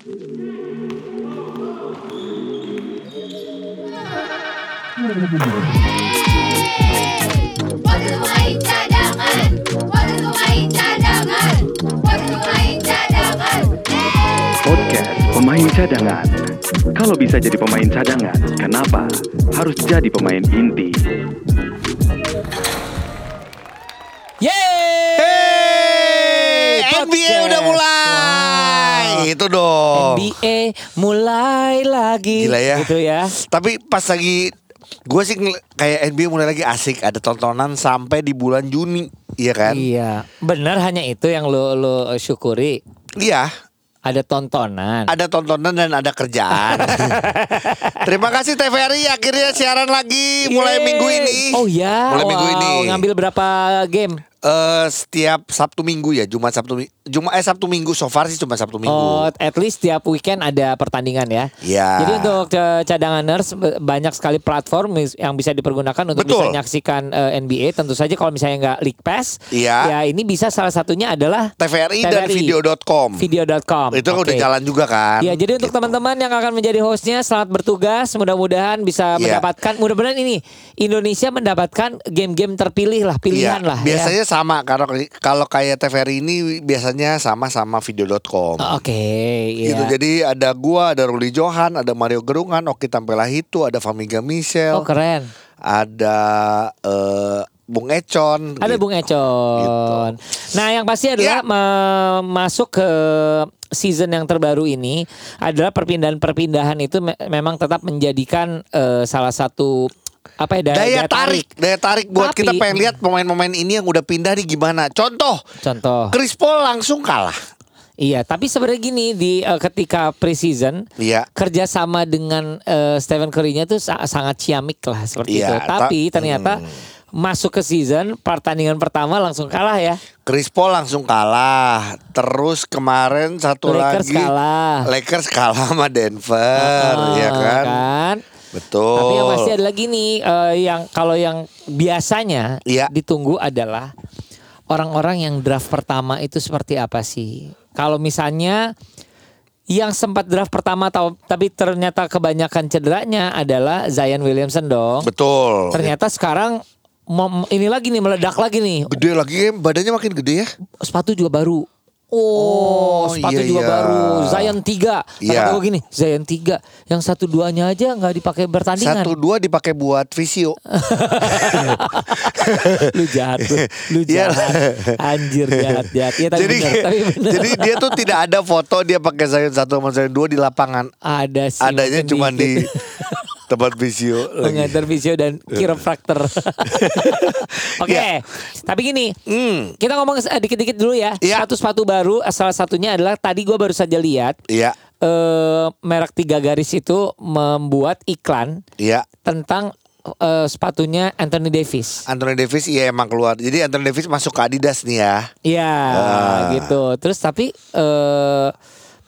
Waktu main cadangan, waktu main cadangan, waktu main cadangan. Podcast Pemain Cadangan. Kalau bisa jadi pemain cadangan, kenapa harus jadi pemain inti? Yeay! Hey, NBA udah mulai. Wow. Itu dong. NBA mulai lagi. Gila ya. Gitu ya. Tapi pas lagi gue sih kayak NBA mulai lagi asik ada tontonan sampai di bulan Juni, iya kan? Iya. Benar hanya itu yang lo lo syukuri. Iya. Ada tontonan. Ada tontonan dan ada kerjaan. Terima kasih TVRI akhirnya siaran lagi mulai Yeay. minggu ini. Oh ya. Mulai minggu Wow, ini. Ngambil berapa game? Eh, setiap Sabtu Minggu ya, Jumat Sabtu Jumat eh Sabtu Minggu so far sih cuma Sabtu Minggu. Oh, at least tiap weekend ada pertandingan ya. Iya. Jadi untuk ca- cadanganers banyak sekali platform yang bisa dipergunakan untuk Betul. bisa menyaksikan eh, NBA. Tentu saja kalau misalnya nggak League Pass, Iya. ya ini bisa salah satunya adalah TVRI, dan video.com. Video.com. Itu kan udah jalan juga kan? Ya, jadi untuk Gitu. teman-teman yang akan menjadi hostnya, selamat bertugas. Mudah-mudahan bisa Iya. mendapatkan, mudah-mudahan ini Indonesia mendapatkan game-game terpilih lah, pilihan Iya, lah. ya. Sama karena kalau kayak TVRI ini biasanya sama sama video.com. Oh, Oke, iya. Gitu. Jadi ada gua, ada Ruli Johan, ada Mario Gerungan, Oki Tampela itu, ada Famiga Michelle, Oh keren. ada eh, Bung Econ. Ada gitu. Bung Econ. Nah, yang pasti adalah Ya. masuk ke season yang terbaru ini adalah perpindahan-perpindahan itu me- memang tetap menjadikan eh, salah satu apa ya Daya tarik, daya tarik buat Tapi- kita pengen lihat pemain-pemain ini yang udah pindah nih gimana. Contoh, Contoh. Chris Paul langsung kalah. Iya, tapi sebenarnya gini di eh, ketika preseason Iya. kerjasama dengan eh, Stephen Curry-nya tuh sa- sangat ciamik lah seperti Iya, itu. ta- Tapi ternyata masuk ke season pertandingan pertama langsung kalah ya. Chris Paul langsung kalah. Terus kemarin satu Lakers lagi kalah. Lakers kalah sama Denver, Ah, ya kan? kan? Betul. Tapi yang pasti ada lagi nih eh, yang kalau yang biasanya Iya. ditunggu adalah orang-orang yang draft pertama itu seperti apa sih? Kalau misalnya yang sempat draft pertama tahu tapi ternyata kebanyakan cederanya adalah Zion Williamson dong. Betul. Ternyata sekarang ini lagi nih meledak lagi nih. Gede lagi ya, badannya makin gede ya. Sepatu juga baru. Oh, Oh, sepatu iya, juga iya. baru. Zion 3. Iya. Kata gue gini, Zion 3. Yang satu duanya aja nggak dipakai bertandingan. Satu dua dipakai buat visio. lu jahat lu, lu Iya. jahat anjir jahat jahat ya tapi jadi bener, tapi bener. jadi dia tuh tidak ada foto dia pakai Zion satu sama Zion dua di lapangan. ada sih Adanya cuma di. tempat visio. pengantar visio dan kiropraktor oke Iya. tapi gini Hmm, kita ngomong eh, dikit-dikit dulu ya Iya. sepatu-sepatu baru eh, salah satunya adalah tadi gua baru saja lihat iya, eh, merek tiga garis itu membuat iklan iya. tentang eh, sepatunya Anthony Davis Anthony Davis iya emang keluar. Jadi Anthony Davis masuk ke Adidas nih ya. Iya Ah. gitu terus tapi eh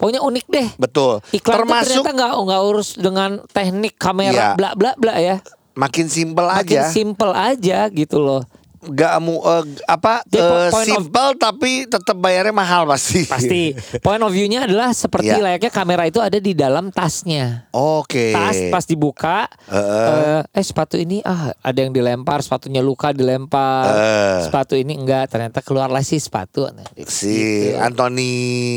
pokoknya unik deh Betul. Iklan Termasuk ternyata nggak nggak urus dengan teknik kamera Iya. bla bla bla ya. makin simpel Makin aja. simple aja gitu loh. Gak mu eh, apa eh, point of- simple tapi tetap bayarnya mahal pasti. Pasti point of view-nya adalah seperti Iya. layaknya kamera itu ada di dalam tasnya. Oke. Tas pas dibuka Heeh. eh, eh sepatu ini ah ada yang dilempar, sepatunya luka dilempar. Eh. Sepatu ini enggak, ternyata keluarlah si sepatu. Nah, si gitu. Anthony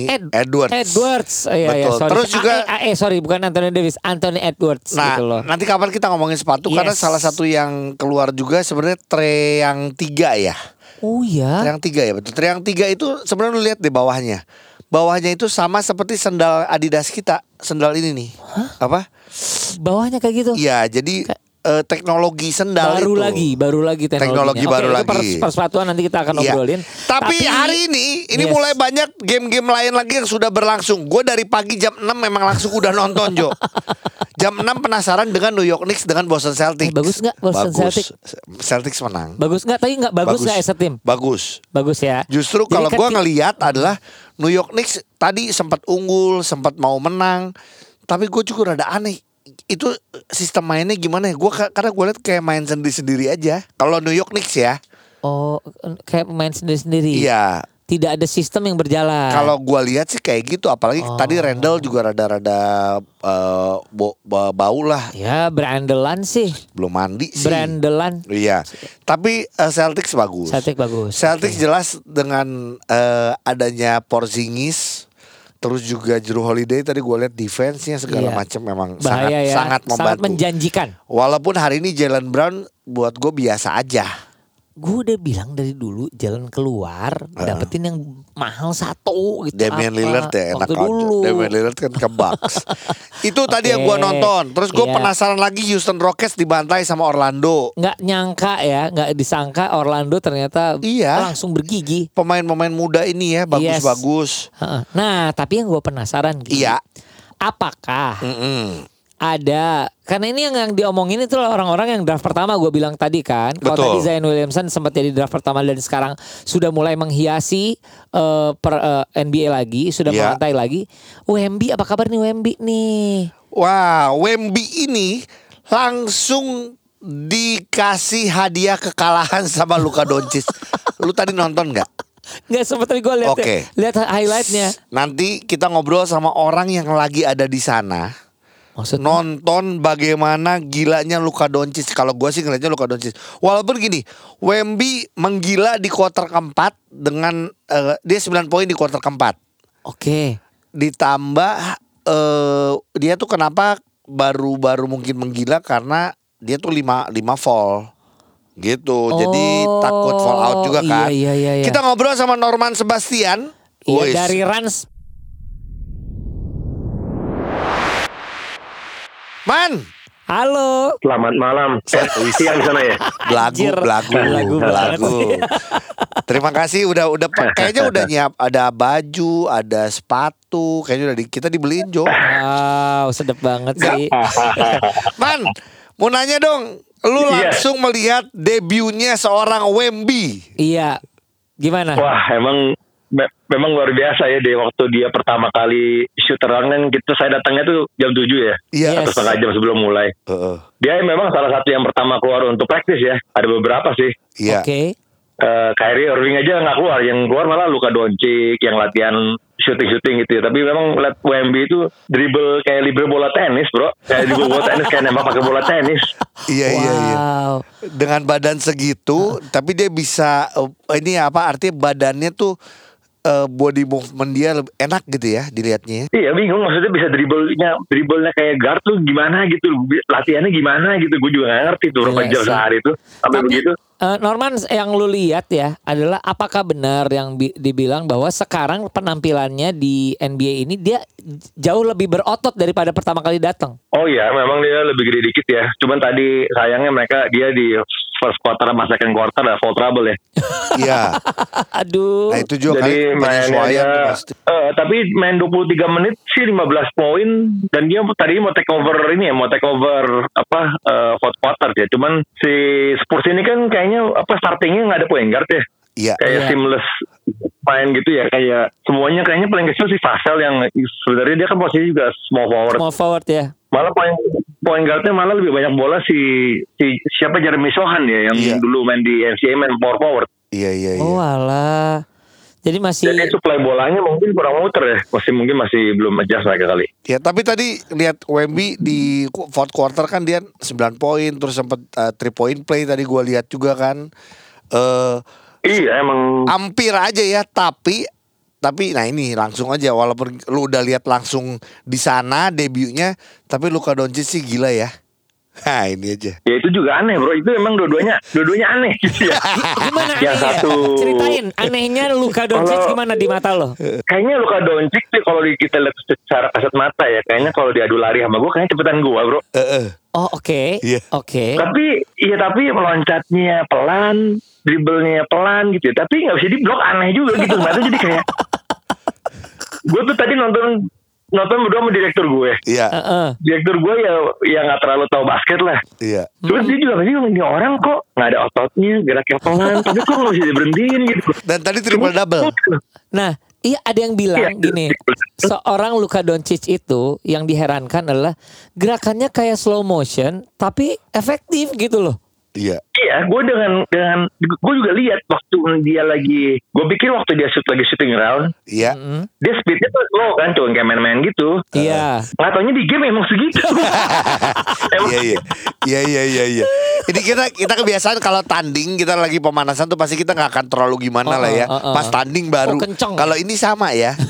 Ed- Edwards. Edwards. Oh, iya, iya, Betul. sorry. Terus juga- Ah, eh, eh, sorry bukan Anthony Davis, Anthony Edwards Nah, gitu loh. nanti kapan kita ngomongin sepatu karena Yes. salah satu yang keluar juga sebenarnya Triang tiga ya. Oh iya. Triang tiga ya betul. Triang tiga itu sebenarnya lu lihat di bawahnya. Bawahnya itu sama seperti sendal Adidas kita, sendal ini nih. Apa? Bawahnya kayak gitu. Iya, jadi eh, teknologi sendal baru itu. lagi, baru lagi. Teknologi Oke, baru itu lagi. pers- persepatuan nanti kita akan Iya. obrolin. Tapi, hari ini ini Yes. mulai banyak game-game lain lagi yang sudah berlangsung. Gue dari pagi jam 6 memang langsung udah nonton Jo. jam 6 penasaran dengan New York Knicks dengan Boston Celtics. Eh, bagus nggak Boston bagus. Celtics? Celtics menang. Bagus nggak? Tapi nggak bagus nggak as a team? Bagus. Bagus ya. Justru kalau gue ketika- ngeliat adalah New York Knicks tadi sempat unggul, sempat mau menang, tapi gue juga rada aneh. Itu sistem mainnya gimana ya? Gue karena gue liat kayak main sendiri-sendiri aja. Kalau New York Knicks ya, Oh, kayak pemain sendiri-sendiri. iya. Tidak ada sistem yang berjalan. Kalau gua lihat sih kayak gitu, apalagi Oh. tadi Randall juga rada-rada eh, bo- ba- bau lah, ya berandelan sih. belum mandi sih. Berandelan. Iya. Tapi eh, Celtics bagus. Celtic bagus. Celtics jelas dengan eh, adanya Porzingis terus juga Drew Holiday tadi gue lihat defense-nya segala Iya. macam memang Bahaya sangat ya. sangat membantu. menjanjikan. Walaupun hari ini Jalen Brown buat gue biasa aja. Gue udah bilang dari dulu jalan keluar dapetin yang mahal satu gitu. Damian apa. Lillard ya enak aja. dulu. Damian Lillard kan ke Bucks. Itu tadi yang gue nonton. Terus gue Iya. penasaran lagi Houston Rockets dibantai sama Orlando. nggak nyangka ya, nggak disangka Orlando ternyata Iya. langsung bergigi. Pemain-pemain muda ini ya bagus-bagus. Heeh. Nah, tapi yang gue penasaran Gi, Iya. apakah Mm-mm. Ada karena ini yang yang diomongin itu orang-orang yang draft pertama gue bilang tadi kan kalau tadi Zion Williamson sempat jadi draft pertama dan sekarang sudah mulai menghiasi eh, per eh, NBA lagi sudah Iya. melantai lagi Wemby apa kabar nih Wemby nih Wah, Wemby ini langsung dikasih hadiah kekalahan sama Luka Doncic. Lu tadi nonton nggak? nggak sempat tadi gue lihat Oke. lihat highlightnya Nanti kita ngobrol sama orang yang lagi ada di sana. Maksud Nonton bagaimana gilanya Luka Doncic. Kalau gua sih ngeliatnya Luka Doncic. Walaupun gini, Wemby menggila di kuarter keempat dengan eh, dia 9 poin di kuarter keempat. oke Ditambah eh dia tuh kenapa baru-baru mungkin menggila karena dia tuh 5 5 fall. Gitu. Jadi Oh, takut fall out juga kan. iya, iya, iya. Kita ngobrol sama Norman Sebastian. Iya, dari Rans Man, halo Selamat malam. Eh, siang di sana ya. belagu, belagu, belagu belagu. Terima kasih udah udah kayaknya udah nyiap ada baju, ada sepatu, kayaknya udah di, kita dibeliin Jo. wow sedep banget sih Man, mau nanya dong, lu Iya. langsung melihat debutnya seorang Wemby. iya gimana Wah, emang me- memang luar biasa ya di waktu dia pertama kali shoot terang kan kita saya datangnya tuh jam 7 ya. Iya. Yes. Atau setengah jam sebelum mulai. Heeh. Dia memang salah satu yang pertama keluar untuk praktis ya. Ada beberapa sih. Iya. oke Eh, Kyrie Irving aja nggak keluar, yang keluar malah Luka Doncic yang latihan shooting-shooting gitu ya. Tapi memang lihat Wemby itu dribble kayak dribble bola tenis, bro. Kayak dribble bola tenis kayak nembak pakai bola tenis. Iya iya iya. wow Dengan badan segitu, tapi dia bisa eh, ini apa artinya badannya tuh eh, body movement dia lebih enak gitu ya dilihatnya. ya. Iya bingung maksudnya bisa dribblenya dribblenya kayak guard tuh gimana gitu latihannya gimana gitu gue juga gak ngerti tuh berapa Iya jam sehari tuh sampai Tapi begitu eh, Norman yang lu lihat ya adalah apakah benar yang bi- dibilang bahwa sekarang penampilannya di NBA ini dia jauh lebih berotot daripada pertama kali datang. oh iya memang dia lebih gede dikit ya cuman tadi sayangnya mereka dia di first quarter sama second quarter ada foul trouble ya Iya. Aduh. Nah itu juga jadi kali mainnya eh, tapi main 23 menit sih 15 poin dan dia tadi mau take over ini ya mau take over apa eh, fourth quarter ya cuman si Spurs ini kan kayaknya apa startingnya nggak ada point guard ya Iya. kayak Iya. seamless main gitu ya kayak semuanya kayaknya paling kecil si Vassell yang sebenarnya dia kan posisi juga small forward Small forward ya. Malah poin poin guardnya malah lebih banyak bola si si siapa Jeremy Sohan ya yang Iya. dulu main di NCAA main power forward Iya iya iya. Oh alah. Jadi masih jadi supply bolanya mungkin kurang muter ya masih mungkin masih belum adjust mereka kali Ya tapi tadi lihat Wemby di fourth quarter kan dia 9 poin terus sempat 3 point play tadi gua lihat juga kan eh iya emang hampir aja ya tapi tapi nah ini langsung aja walaupun lu udah lihat langsung di sana debutnya tapi Luka Doncic sih gila ya. Nah ini aja. ya itu juga aneh bro itu emang dua-duanya dua-duanya aneh gitu ya gimana yang anehnya? satu Ceritain anehnya Luka Doncic Kalau- gimana di mata lo? kayaknya Luka Doncic sih kalau di- kita lihat secara kasat mata ya kayaknya kalau diadu lari sama gue kayaknya cepetan gue bro Eh, eh. Oh oke. Iya. Oke. tapi iya tapi meloncatnya pelan dribblenya pelan gitu ya. tapi nggak bisa diblok aneh juga gitu. Itu jadi kayak gue tuh tadi nonton nonton berdua sama direktur gue Iya Heeh. direktur gue ya yang nggak terlalu tahu basket lah iya. Terus dia juga bingung ini orang kok nggak ada ototnya geraknya pelan tapi kok nggak bisa diberhentiin gitu Dan tadi triple double. Nah, iya ada yang bilang Iya. gini, seorang Luka Doncic itu yang diherankan adalah gerakannya kayak slow motion tapi efektif gitu loh. Iya. Iya, gue dengan dengan gue juga lihat waktu dia lagi, gue pikir waktu dia shoot lagi shooting round, Iya. Mm-mm. dia speednya tuh slow kan, cuma kayak main-main gitu. Iya. Nggak taunya di game emang segitu. Iya iya. Iya iya iya iya. Ini kita kita kebiasaan kalau tanding kita lagi pemanasan tuh pasti kita nggak akan terlalu gimana Oh, lah ya. oh, oh, oh. Pas tanding baru. Oh, kenceng. Kalau ini sama ya.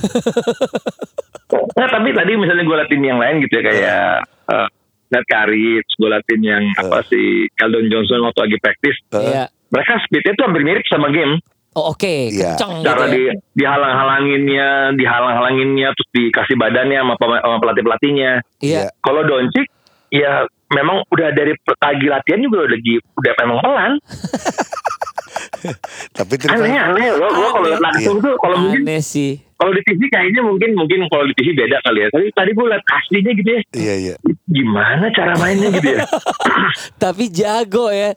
Nggak, tapi tadi misalnya gue latin yang lain gitu ya kayak uh, Ned Curry, terus gue latin yang apa sih Keldon Johnson waktu lagi praktis. Iya. Mereka speednya tuh hampir mirip sama game. Oh, oke, Iya. kenceng gitu Cara ya. di dihalang-halanginnya, dihalang-halanginnya, terus dikasih badannya sama, pelatih-pelatihnya. Iya. Kalau Doncic, ya memang udah dari pagi latihan juga udah lagi udah memang pelan. Tapi Aneh aneh loh. Gua kalau langsung tuh kalau mungkin Aneh sih. Kalau di TV kayaknya mungkin mungkin kalau di TV beda kali ya. Tapi tadi gue lihat aslinya gitu ya. Iya iya. Gimana cara mainnya gitu ya? Tapi jago ya.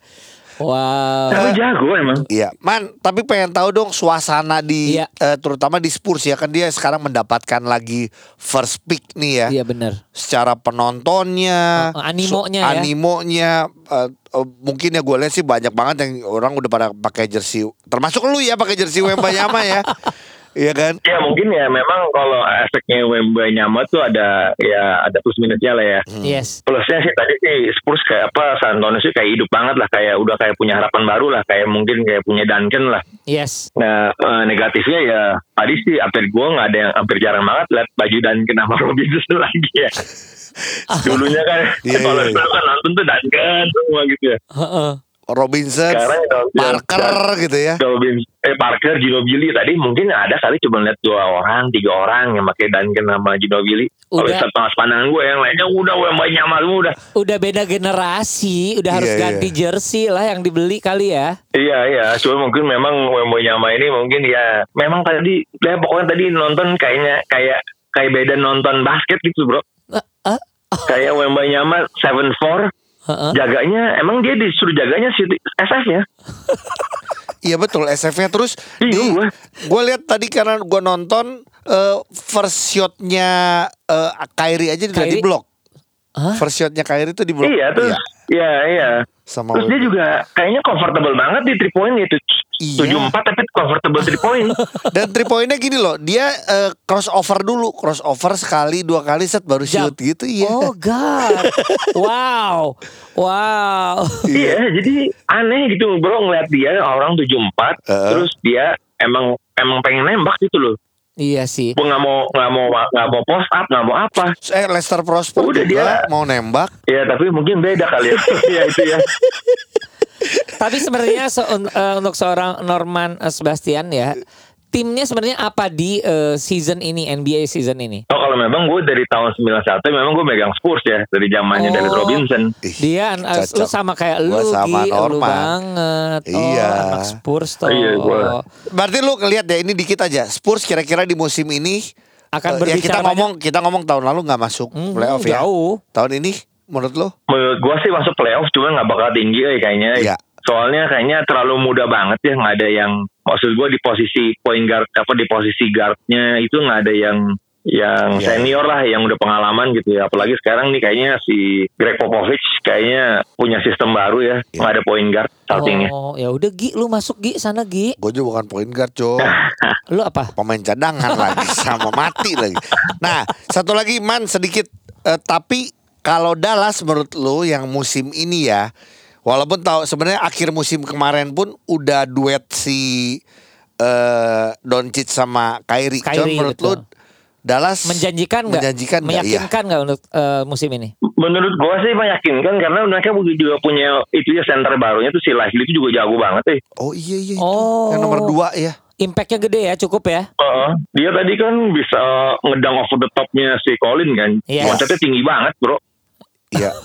Wow. Tapi jago emang. Iya, man. Tapi pengen tahu dong suasana di, Iya. eh, terutama di Spurs ya kan dia sekarang mendapatkan lagi first pick nih ya. Iya benar. Secara penontonnya, Oh, animonya su- ya. animonya, eh, eh, mungkin ya gue lihat sih banyak banget yang orang udah pada pakai jersey, termasuk lu ya pakai jersey Wembanyama ya, iya kan? Ya mungkin ya memang kalau efeknya Wembanyama tuh ada ya ada plus minusnya lah ya. Hmm. Yes. Plusnya sih tadi sih Spurs kayak apa San Antonio sih kayak hidup banget lah kayak udah kayak punya harapan baru lah kayak mungkin kayak punya Duncan lah. Yes. Nah eh, negatifnya ya tadi sih hampir gue nggak ada yang hampir jarang banget lihat baju Duncan sama Robinson lagi ya. Dulunya kan Iya, kalau iya, iya. kan nonton tuh Duncan semua gitu ya. Heeh. Robinson, Sekarang ya, Parker gitu ya. Robin, eh Parker, Ginobili tadi mungkin ada kali cuma lihat dua orang, tiga orang yang pakai Duncan sama Ginobili. Kalau Udah. setengah pandangan gue yang lainnya udah gue banyak malu udah. Udah beda generasi, udah harus Iya, ganti jersey lah yang dibeli kali ya. Iya iya, cuma mungkin memang Wembanyama ini mungkin ya memang tadi ya pokoknya tadi nonton kayaknya kayak kayak beda nonton basket gitu bro. Eh, eh, Kayak Wembanyama 7-4 jaganya emang dia disuruh jaganya si SF ya. Iya betul SF-nya terus di Bingung gue. gue lihat tadi karena gue nonton eh, first shotnya eh, Kyrie aja udah Kyrie? di blok. Hah? First shotnya Kyrie itu di blok. Iya terus iya iya. Sama Terus dia juga kayaknya comfortable banget di three point itu. Iya. Tujuh empat tapi comfortable three point. Dan three pointnya gini loh, dia eh, crossover dulu, crossover sekali dua kali set baru Jam. shoot gitu iya. Oh God. wow. Wow. iya, jadi aneh gitu bro ngeliat dia orang tujuh empat, terus dia emang emang pengen nembak gitu loh. iya sih. Gue nggak mau nggak mau nggak mau post up, nggak mau apa. Eh Lester Prosper Udah juga dia. mau nembak. Ya tapi mungkin beda kali ya. ya itu ya. Tapi sebenarnya se- un- eh, untuk seorang Norman eh, Sebastian ya, timnya sebenarnya apa di eh, season ini NBA season ini? Oh kalau memang gue dari tahun 91 memang gue megang Spurs ya dari zamannya Oh. David Robinson. Dia eh, lu sama kayak lu, Gua sama Gi, lu Norman. banget. Oh, Iya. anak Spurs tuh. Iya, gua. Berarti lu lihat ya ini dikit aja. Spurs kira-kira di musim ini Akan eh, ya kita berbicara ngomong kita ngomong tahun lalu nggak masuk Hmm, playoff ya. jauh. Tahun ini menurut lo? Menurut gue sih masuk playoff cuma nggak bakal tinggi eh, kayaknya. Iya. Soalnya kayaknya terlalu muda banget ya nggak ada yang maksud gue di posisi point guard apa di posisi guardnya itu nggak ada yang yang Iya. senior lah yang udah pengalaman gitu ya apalagi sekarang nih kayaknya si Greg Popovich kayaknya punya sistem baru ya Iya. nggak ada point guard startingnya Oh, ya udah Gi, lu masuk Gi sana Gi. Gue juga bukan point guard, Cok. Lu apa? Pemain cadangan lagi sama mati lagi. Nah, satu lagi Man sedikit eh, tapi kalau Dallas menurut lu yang musim ini ya walaupun tahu sebenarnya akhir musim kemarin pun udah duet si eh Doncic sama Kyrie. Cuman Kyrie, menurut betul. lu Dallas Menjanjikan nggak? Menjanjikan nggak? Iya. Meyakinkan nggak untuk eh, musim ini? menurut gue sih meyakinkan karena mereka juga punya itu ya center barunya tuh si Lively itu juga jago banget eh Oh iya iya. itu. Oh. Yang nomor dua ya. Impactnya gede ya, cukup ya. Heeh. dia tadi kan bisa ngedang over the topnya si Colin kan Yes. loncatnya tinggi banget bro Iya.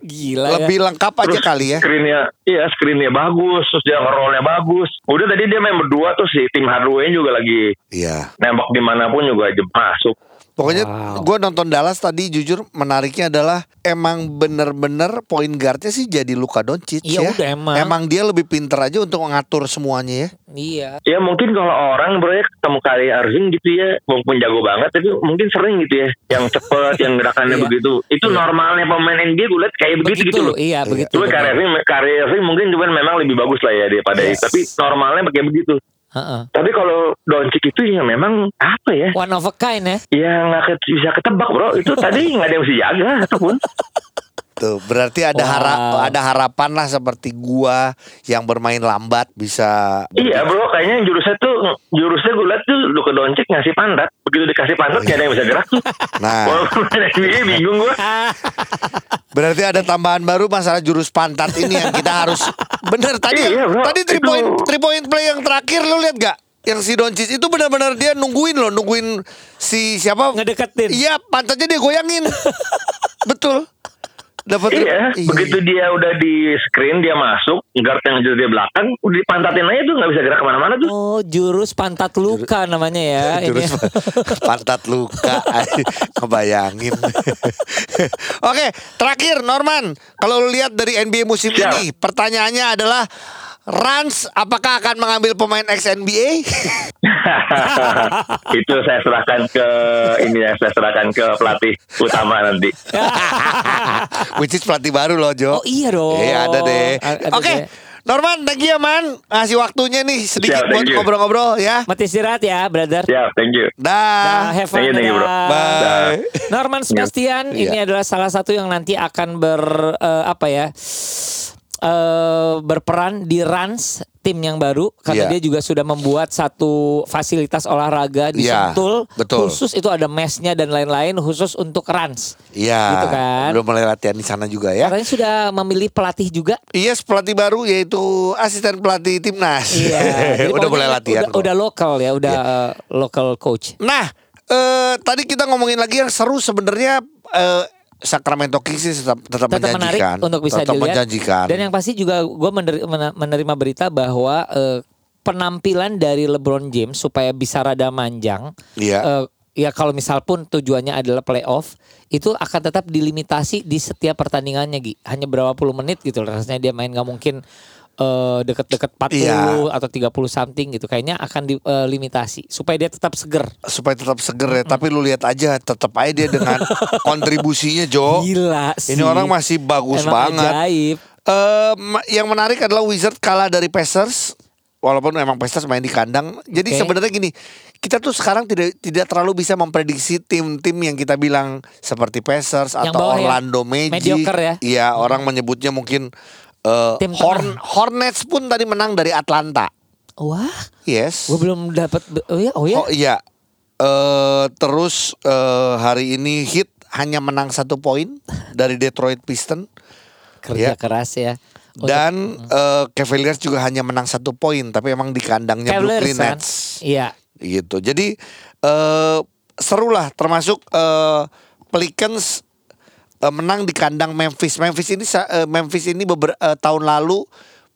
Gila ya. Lebih lengkap aja Terus kali ya. Screennya, iya screennya bagus, terus dia rollnya bagus. Udah tadi dia main berdua tuh si tim Hardaway juga lagi Iya. nembak di mana pun juga aja masuk. Pokoknya Wow. gue nonton Dallas tadi jujur menariknya adalah emang bener-bener point guardnya sih jadi Luka Doncic Iya, ya. udah emang. Emang dia lebih pinter aja untuk mengatur semuanya ya. Iya. Ya mungkin kalau orang bro ya ketemu kali Irving gitu ya Walaupun jago banget tapi mungkin sering gitu ya Yang cepet, yang gerakannya Iya. begitu Itu normalnya pemain NBA gue liat kayak begitu, gitu loh Iya, begitu. Kyrie Irving, Kyrie Irving mungkin cuman memang lebih bagus lah ya daripada Yes. itu Tapi normalnya kayak begitu Heeh. Tapi kalau Doncic itu ya memang apa ya One of a kind ya. Ya nggak ke- bisa ketebak bro Itu tadi nggak ada yang bisa jaga ataupun Tuh, berarti ada Wow. harap ada harapan lah seperti gua yang bermain lambat bisa Iya bro kayaknya jurusnya tuh Jurusnya gue liat tuh Luka Doncic ngasih pantat Begitu dikasih pantat Gak ada yang bisa gerak Nah, Walaupun ada NBA bingung gue berarti ada tambahan baru masalah jurus pantat ini yang kita harus bener tadi. Iya, bro. tadi three point three point play yang terakhir lu lihat gak? Yang si Doncic itu benar-benar dia nungguin loh, nungguin si siapa? Ngedeketin. Iya, pantatnya dia goyangin. Betul. Dapat Iya, begitu dia udah di screen dia masuk, guard yang jadi dia belakang, udah dipantatin aja tuh nggak bisa gerak ke mana-mana tuh. Oh, jurus pantat luka namanya ya. Jurus ini. pantat luka Ngebayangin Oke terakhir Norman Kalau lu lihat dari NBA musim Siap. ini Pertanyaannya adalah Rans apakah akan mengambil pemain ex NBA? Itu saya serahkan ke ini ya, saya serahkan ke pelatih utama nanti. Which is pelatih baru loh Jo Oh iya dong. Iya ada deh Oke deh. Norman thank you ya man Ngasih waktunya nih sedikit Siap, buat thank you. ngobrol-ngobrol ya Mati istirahat ya, brother. Ya, thank you. Dah have fun, Thank you, thank you, bro. Bye Norman Sebastian Iya. ini adalah salah satu yang nanti akan ber eh, apa ya eh, berperan di Rans tim yang baru karena Iya. dia juga sudah membuat satu fasilitas olahraga di Iya, Sentul betul. khusus itu ada mesnya dan lain-lain khusus untuk Rans Iya Gitu kan. Udah mulai latihan di sana juga ya katanya sudah memilih pelatih juga Iya pelatih baru yaitu asisten pelatih timnas. Iya, jadi udah mulai latihan. udah, kok. udah lokal ya udah Iya. eh, local coach Nah, eh, tadi kita ngomongin lagi yang seru sebenarnya eh, Sacramento Kings sih tetap, tetap, tetap menarik untuk bisa tetap dilihat. menjanjikan. Dan yang pasti juga gue menerima berita bahwa eh, penampilan dari LeBron James supaya bisa rada manjang. Iya. eh, ya kalau misal pun tujuannya adalah playoff itu akan tetap dilimitasi di setiap pertandingannya Gi. Hanya berapa puluh menit gitu rasanya dia main nggak mungkin eh, deket-deket 40 Iya. atau 30 something gitu kayaknya akan dilimitasi supaya dia tetap seger. supaya tetap seger ya. Tapi lu lihat aja tetap aja dia dengan kontribusinya Jo. Gila sih. Ini orang masih bagus Emang banget. ajaib. Eh, ma- yang menarik adalah Wizard kalah dari Pacers. Walaupun memang Pacers main di kandang. Jadi Oke. sebenarnya gini, kita tuh sekarang tidak tidak terlalu bisa memprediksi tim-tim yang kita bilang seperti Pacers Yang atau ya. Orlando Magic. Mediocre ya. Iya, orang menyebutnya mungkin eh, Tim Horn- tengah. Hornets pun tadi menang dari Atlanta. Wah, Yes. gue belum dapat. Oh ya, oh ya. Oh iya. Eh terus eh, hari ini Heat hanya menang satu poin dari Detroit Pistons. kerja ya. keras ya. Untuk- Dan eh, Cavaliers juga hanya menang satu poin, tapi emang di kandangnya Cavaliers, Brooklyn kan? Nets, Iya. gitu. Jadi eh seru lah, termasuk eh, Pelicans eh, menang di kandang Memphis. Memphis ini eh, Memphis ini beber, eh, tahun lalu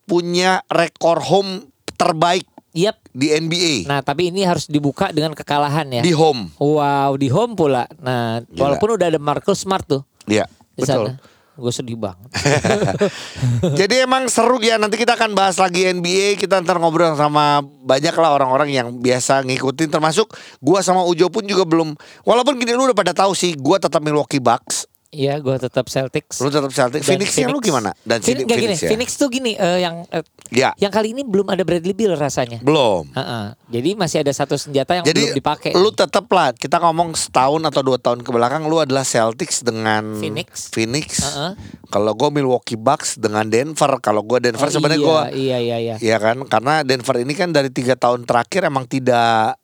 punya rekor home terbaik Yap. di NBA Nah, tapi ini harus dibuka dengan kekalahan ya. di home. Wow, di home pula. Nah, Gila. walaupun udah ada Marcus Smart tuh Iya, betul. sana. Gue sedih banget. Jadi emang seru ya nanti kita akan bahas lagi NBA kita ntar ngobrol sama banyak lah orang-orang yang biasa ngikutin termasuk gua sama Ujo pun juga belum walaupun gini lu udah pada tahu sih gua tetap Milwaukee Bucks Iya, gue tetap Celtics. lu tetap Celtics Dan Phoenixnya lu gimana dan Phoenix, nggak gini, Phoenix ya Phoenix tuh gini, eh, yang eh, ya yang kali ini belum ada Bradley Beal rasanya. belum Heeh. Jadi masih ada satu senjata yang jadi belum dipakai. lu tetap lah kita ngomong setahun atau dua tahun ke belakang lu adalah Celtics dengan Phoenix. Phoenix. Heeh. Kalau gue Milwaukee Bucks dengan Denver. Kalau gue Denver Oh, sebenarnya iya, gue Iya, iya, iya. Iya kan, karena Denver ini kan dari tiga tahun terakhir emang tidak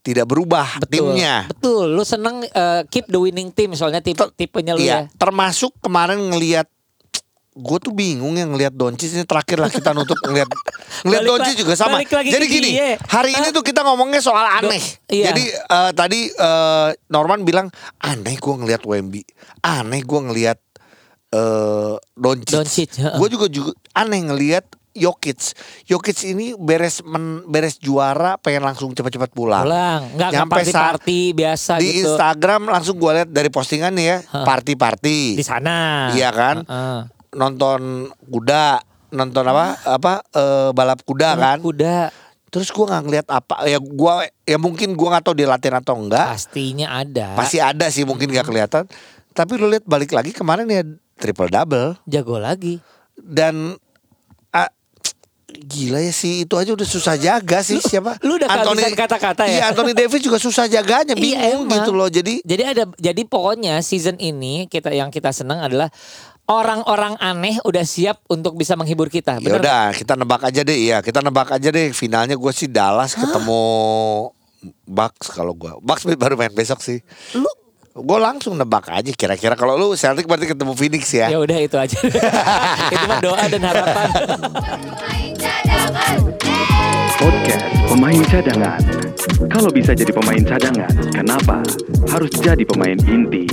tidak berubah Betul. timnya. Betul. Lu seneng eh, keep the winning team soalnya tipe Ter- tipenya lu Iya, ya. termasuk kemarin ngelihat gue tuh bingung yang ngelihat Doncic ini terakhir lah kita nutup ngelihat ngelihat Doncic juga sama. Jadi gini, dia. hari ini tuh kita ngomongnya soal aneh. iya. Jadi eh, tadi eh, Norman bilang aneh gue ngelihat Wemby, aneh gue ngelihat eh Doncic. Doncic, heeh. Gue juga juga aneh ngelihat Jokic. Jokic ini beres men- beres juara pengen langsung cepat-cepat pulang. Pulang, nggak Nyampe saat party-party biasa di gitu. Instagram langsung gue lihat dari postingannya ya, party-party. Di sana. Iya kan? Heeh. Nonton kuda, nonton apa? Apa eh, balap kuda kan? Kuda Terus gua nggak ngeliat apa ya gua ya mungkin gua nggak tahu dia latihan atau enggak. pastinya ada. Pasti ada sih mungkin nggak kelihatan. Tapi lu lihat balik lagi kemarin ya triple double jago lagi. dan gila ya sih itu aja udah susah jaga sih siapa? lu udah kehabisan kata-kata ya? Iya Anthony Davis juga susah jaganya Iya, bingung emang. gitu loh. Jadi Jadi ada jadi pokoknya season ini kita yang kita senang adalah orang-orang aneh udah siap untuk bisa menghibur kita. ya udah kita nebak aja deh ya kita nebak aja deh finalnya gue sih Dallas ketemu Bucks kalau gua Bucks baru main besok sih. Lu Gue langsung nebak aja kira-kira kalau lu Celtic berarti ketemu Phoenix ya. ya udah itu aja. itu mah doa dan harapan. Pemain cadangan. Hey. Podcast pemain cadangan. Kalau bisa jadi pemain cadangan, kenapa harus jadi pemain inti?